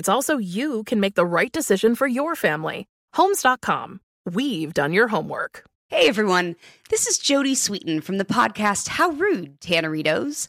It's also you can make the right decision for your family. Homes.com. We've done your homework. Hey everyone, this is Jodie Sweetin from the podcast How Rude, Tanneritos.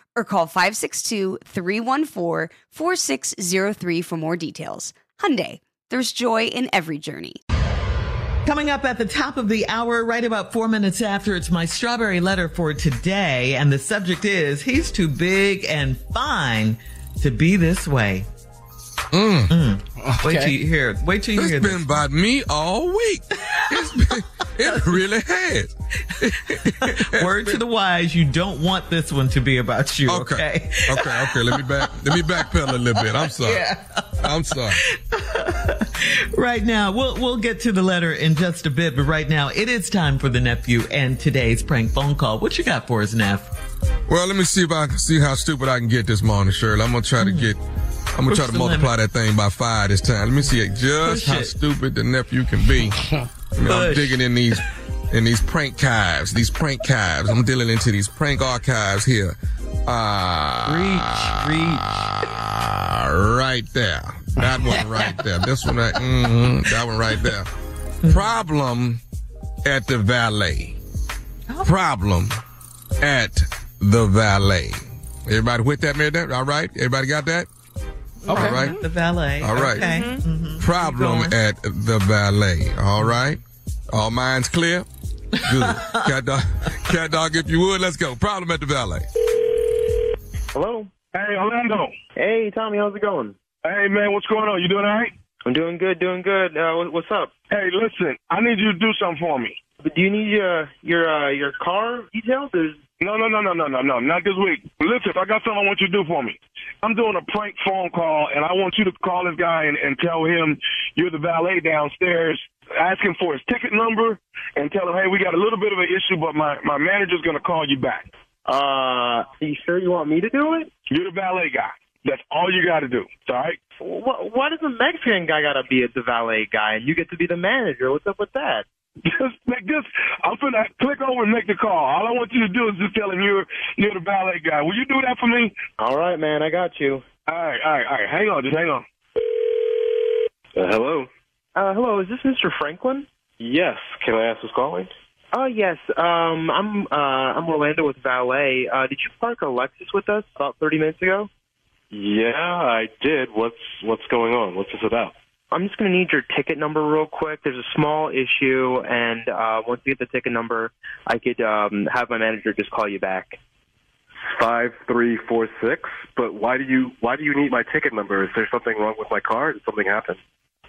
or call 562-314-4603 for more details. Hyundai, there's joy in every journey. Coming up at the top of the hour, right about four minutes after, it's my strawberry letter for today. And the subject is, he's too big and fine to be this way. Mm. Mm. Wait till you hear. Wait till you It's hear been this. about me all week. It's been, it really has. Word to the wise, you don't want this one to be about you. Okay. Okay. Okay. Let me back. Let me backpedal a little bit. I'm sorry. Yeah. I'm sorry. Right now, we'll we'll get to the letter in just a bit, but right now it is time for the nephew and today's prank phone call. What you got for us, Neff? Well, let me see if I can see how stupid I can get this morning, Shirley. I'm gonna try to get. I'm gonna Push try to multiply that thing by five this time. Let me see just Push how it. stupid the nephew can be. I mean, I'm digging in these in these prank archives. These prank archives. I'm dealing into these prank archives here. Uh, Reach, reach. uh, right there. That one right there. This one right. mhm, that one right there. Problem at the valet. Problem at the valet. Everybody with that, man? That all right. Everybody got that? All right. The valet. All right. Okay. Mhm. Problem at the valet. All right. All minds clear? Good. cat dog, cat dog, if you would, let's go. Problem at the valet. Hello. Hey, Orlando. Hey, Tommy. How's it going? Hey, man, what's going on? You doing all right? I'm doing good. Doing good. Uh, what's up? Hey, listen, I need you to do something for me. Do you need uh, your uh, your car details? Is No, no, no, no, no, no, no, not this week. Listen, I got something I want you to do for me. I'm doing a prank phone call, and I want you to call this guy and, and tell him you're the valet downstairs. Ask him for his ticket number and tell him, hey, we got a little bit of an issue, but my, my manager's going to call you back. uh, are you sure you want me to do it? You're the valet guy. That's all you got to do. All right? What Why does the Mexican guy gotta be the valet guy and you get to be the manager? What's up with that? Just make this. I'm gonna click over and make the call. All I want you to do is just tell him you're you're the valet guy. Will you do that for me? All right, man. I got you. All right, all right, all right. Hang on, just hang on. Uh, hello. Uh, hello. Is this Mr. Franklin? Yes. Can I ask who's calling? Oh yes. Um, I'm uh, I'm Orlando with Valet. Uh, did you park a Lexus with us about 30 minutes ago? Yeah, I did. What's what's going on? What's this about? I'm just going to need your ticket number real quick. There's a small issue, and uh, once you get the ticket number, I could um, have my manager just call you back. Five three four six. But why do you why do you need my ticket number? Is there something wrong with my car? Did something happen?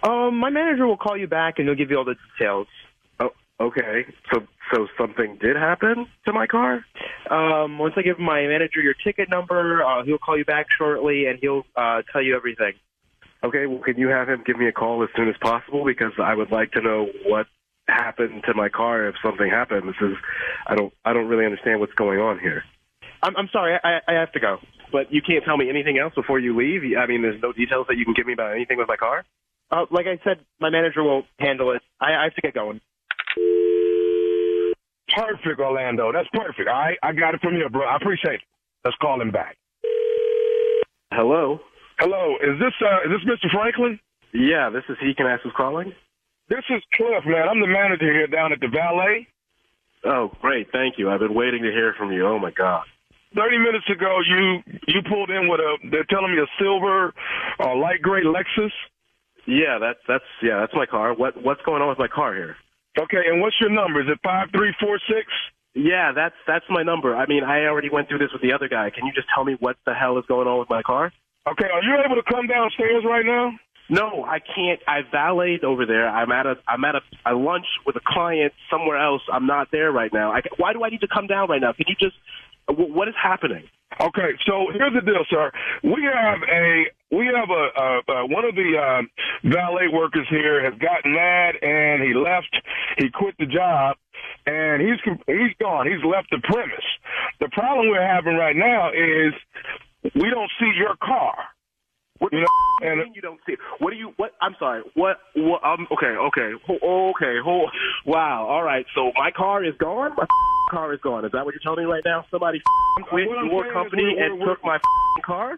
Um, my manager will call you back, and he'll give you all the details. Oh, okay. So so something did happen to my car? Um, once I give my manager your ticket number, uh, he'll call you back shortly, and he'll uh, tell you everything. Okay, well, can you have him give me a call as soon as possible because I would like to know what happened to my car if something happened. This is, I don't, I don't really understand what's going on here. I'm, I'm sorry, I, I have to go. But you can't tell me anything else before you leave. I mean, there's no details that you can give me about anything with my car. Uh, like I said, my manager will handle it. I, I have to get going. Perfect, Orlando. That's perfect. All right, I got it from you, bro. I appreciate it. Let's call him back. Hello. Hello, is this uh, is this Mr. Franklin? Yeah, this is he. Can I ask who's calling? This is Cliff, man. I'm the manager here down at the Valet. Oh, great. Thank you. I've been waiting to hear from you. Oh my God. Thirty minutes ago, you you pulled in with a. They're telling me a silver, uh, light gray Lexus. Yeah, that's that's yeah, that's my car. What what's going on with my car here? Okay, and what's your number? Is it five three four six? Yeah, that's that's my number. I mean, I already went through this with the other guy. Can you just tell me what the hell is going on with my car? Okay, are you able to come downstairs right now? No, I can't. I valeted over there. I'm at a I'm at a, a lunch with a client somewhere else. I'm not there right now. I, why do I need to come down right now? Can you just what is happening? Okay, so here's the deal, sir. We have a we have a, a, a one of the um, valet workers here has gotten mad and he left. He quit the job and he's he's gone. He's left the premise. The problem we're having right now is we don't see your car. What you know, and you don't see? What do you? What? I'm sorry. What? What? Um. Okay. Okay. Okay. Oh, wow. All right. So my car is gone. My car is gone. Is that what you're telling me right now? Somebody f quit your company and took my car.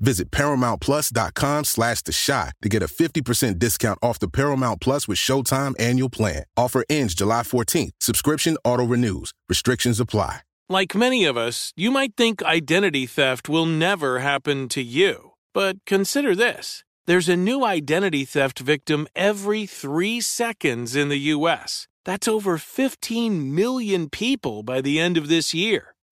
Visit ParamountPlus.com slash The Chi to get a 50% discount off the Paramount Plus with Showtime annual plan. Offer ends July 14th. Subscription auto-renews. Restrictions apply. Like many of us, you might think identity theft will never happen to you. But consider this. There's a new identity theft victim every three seconds in the U.S. That's over 15 million people by the end of this year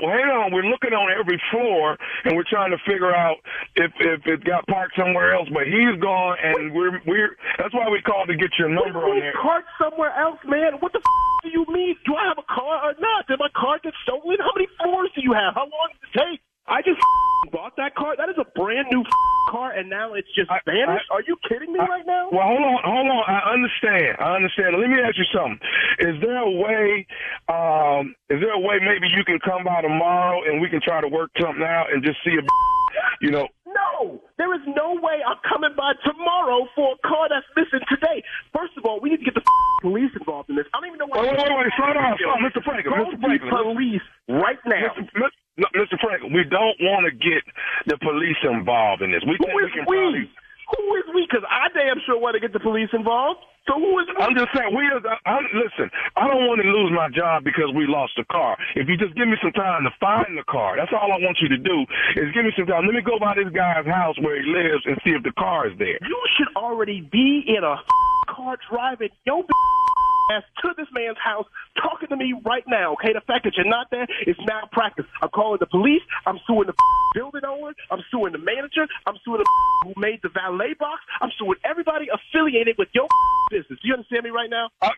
Well, hang on. We're looking on every floor, and we're trying to figure out if if it got parked somewhere else. But he's gone, and we're we're. That's why we called to get your number on there. Parked somewhere else, man. What the f- do you mean? Do I have a car or not? Did my car get stolen? How many floors do you have? How long does it take? I just bought that car. That is a brand new car, and now it's just vanished. Are you kidding me right now? Well, hold on, hold on. I understand. I understand. Let me ask you something. Is there a way? Um, is there a way maybe you can come by tomorrow and we can try to work something out and just see if you know? No, there is no way I'm coming by tomorrow for a car that's missing today. First of all, we need to get the police involved in this. I don't even know what. Wait, wait, wait, wait. Slow down, slow down, Mr. Franklin, Mr. the Franklin. police right now. Mr. Mr. No, Mr. Franklin, we don't want to get the police involved in this. We Who we is can we? probably. Who is we? Because I damn sure want to get the police involved. So who is we? I'm just saying, we. Are, I'm, listen, I don't want to lose my job because we lost the car. If you just give me some time to find the car, that's all I want you to do. Is give me some time. Let me go by this guy's house where he lives and see if the car is there. You should already be in a car driving your ass to this man's house talking to me right now, okay? The fact that you're not there is malpractice. I'm calling the police. I'm suing the building owner. I'm suing the manager. I'm suing the who made the valet box. I'm suing everybody affiliated with your business. Do you understand me right now? Uh,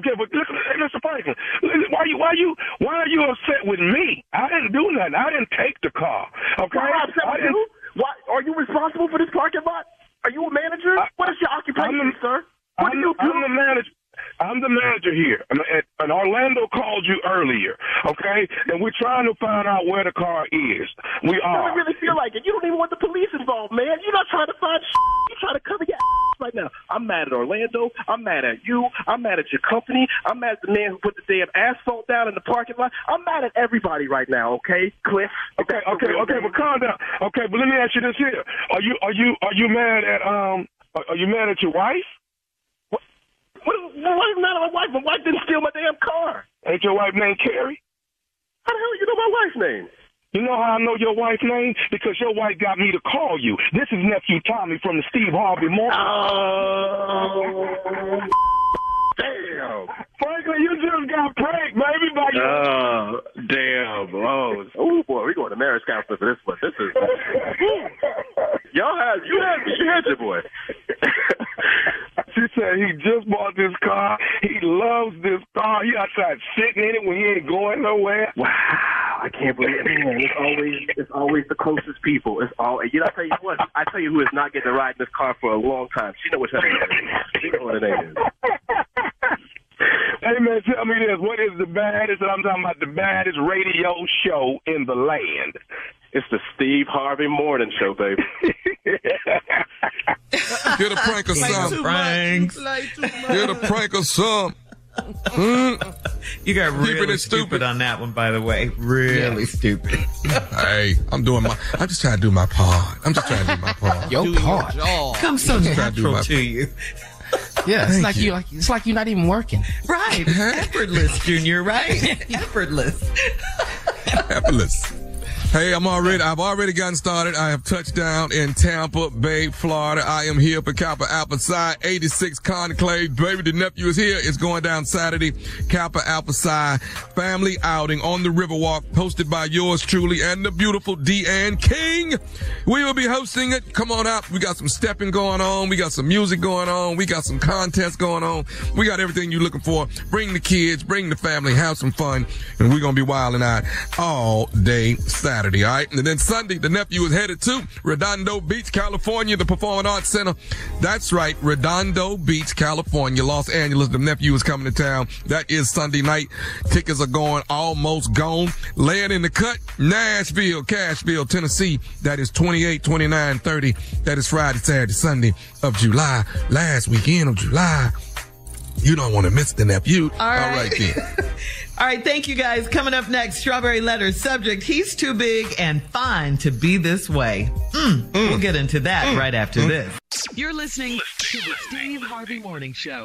okay, but listen, Mr. Franklin, listen, why you, why you, why are you upset with me? I didn't do nothing. I didn't take the car. Okay, Why am I upset I with you? Why are you responsible for this parking lot? Are you a manager? what is your occupation, I'm the- sir? What I'm, do you do? I'm the manager. I'm the manager here, and, and- and Orlando called you earlier, okay? And we're trying to find out where the car is. We You are. don't really feel like it. You don't even want the police involved, man. You're not trying to find shit. You're trying to cover your ass right now. I'm mad at Orlando. I'm mad at you. I'm mad at your company. I'm mad at the man who put the damn asphalt down in the parking lot. I'm mad at everybody right now, okay? Cliff. Okay, okay, okay, but calm down. Okay, but let me ask you this here: Are you, are you, are you mad at um? Are you mad at your wife? What, what is the matter with my wife? My wife didn't steal my damn car. Ain't your wife named Carrie? How the hell you know my wife's name? You know how I know your wife's name? Because your wife got me to call you. This is nephew Tommy from the Steve Harvey Morning. Oh, damn. Franklin, you just got pranked, baby, by your. Oh, damn. Oh, oh boy, we're going to marriage counselor for this one. This is. Y'all have, you had, you had your boy. She said he just bought this car. He loves this car. He outside sitting in it when he ain't going nowhere. Wow, I can't believe it. Man, it's always it's always the closest people. It's all you know. I tell you what, I tell you who is not getting to ride in this car for a long time. She know what her name is. She know what her name is. Hey man, tell me this. What is the baddest? I'm talking about the baddest radio show in the land. It's the Steve Harvey Morning Show, baby. Get a prank or something. Pranks. Get a prank or something. Mm. You got Keeping really stupid. stupid. on that one, by the way. Really stupid. Hey, I'm doing my. I'm just trying to do my part. I'm just trying to do my part. Your part. Comes so I'm to do natural my- to you. Yeah, it's like you. you. like it's like you're not even working. Right. Effortless, Junior, right? Effortless. Effortless. Hey, I'm already, I've already gotten started. I have touched down in Tampa Bay, Florida. I am here for Kappa Alpha Psi 86 Conclave. Baby, the nephew is here. It's going down Saturday. Kappa Alpha Psi family outing on the Riverwalk, hosted by yours truly and the beautiful Deanne King. We will be hosting it. Come on out. We got some stepping going on. We got some music going on. We got some contests going on. We got everything you're looking for. Bring the kids, bring the family, have some fun, and we're going to be wilding out all day Saturday, all right? And then Sunday, the nephew is headed to Redondo Beach, California, the Performing Arts Center. That's right, Redondo Beach, California, Los Angeles. The nephew is coming to town. That is Sunday night. Tickets are going almost gone. Laying in the cut, Nashville, Cashville, Tennessee. That is 28, 29, 30. That is Friday, Saturday, Sunday of July. Last weekend of July. You don't want to miss the nephew. All right. All right then. All right, thank you guys. Coming up next, Strawberry Letter subject, he's too big and fine to be this way. Mm, We'll get into that right after this. You're listening to the Steve Harvey Morning Show.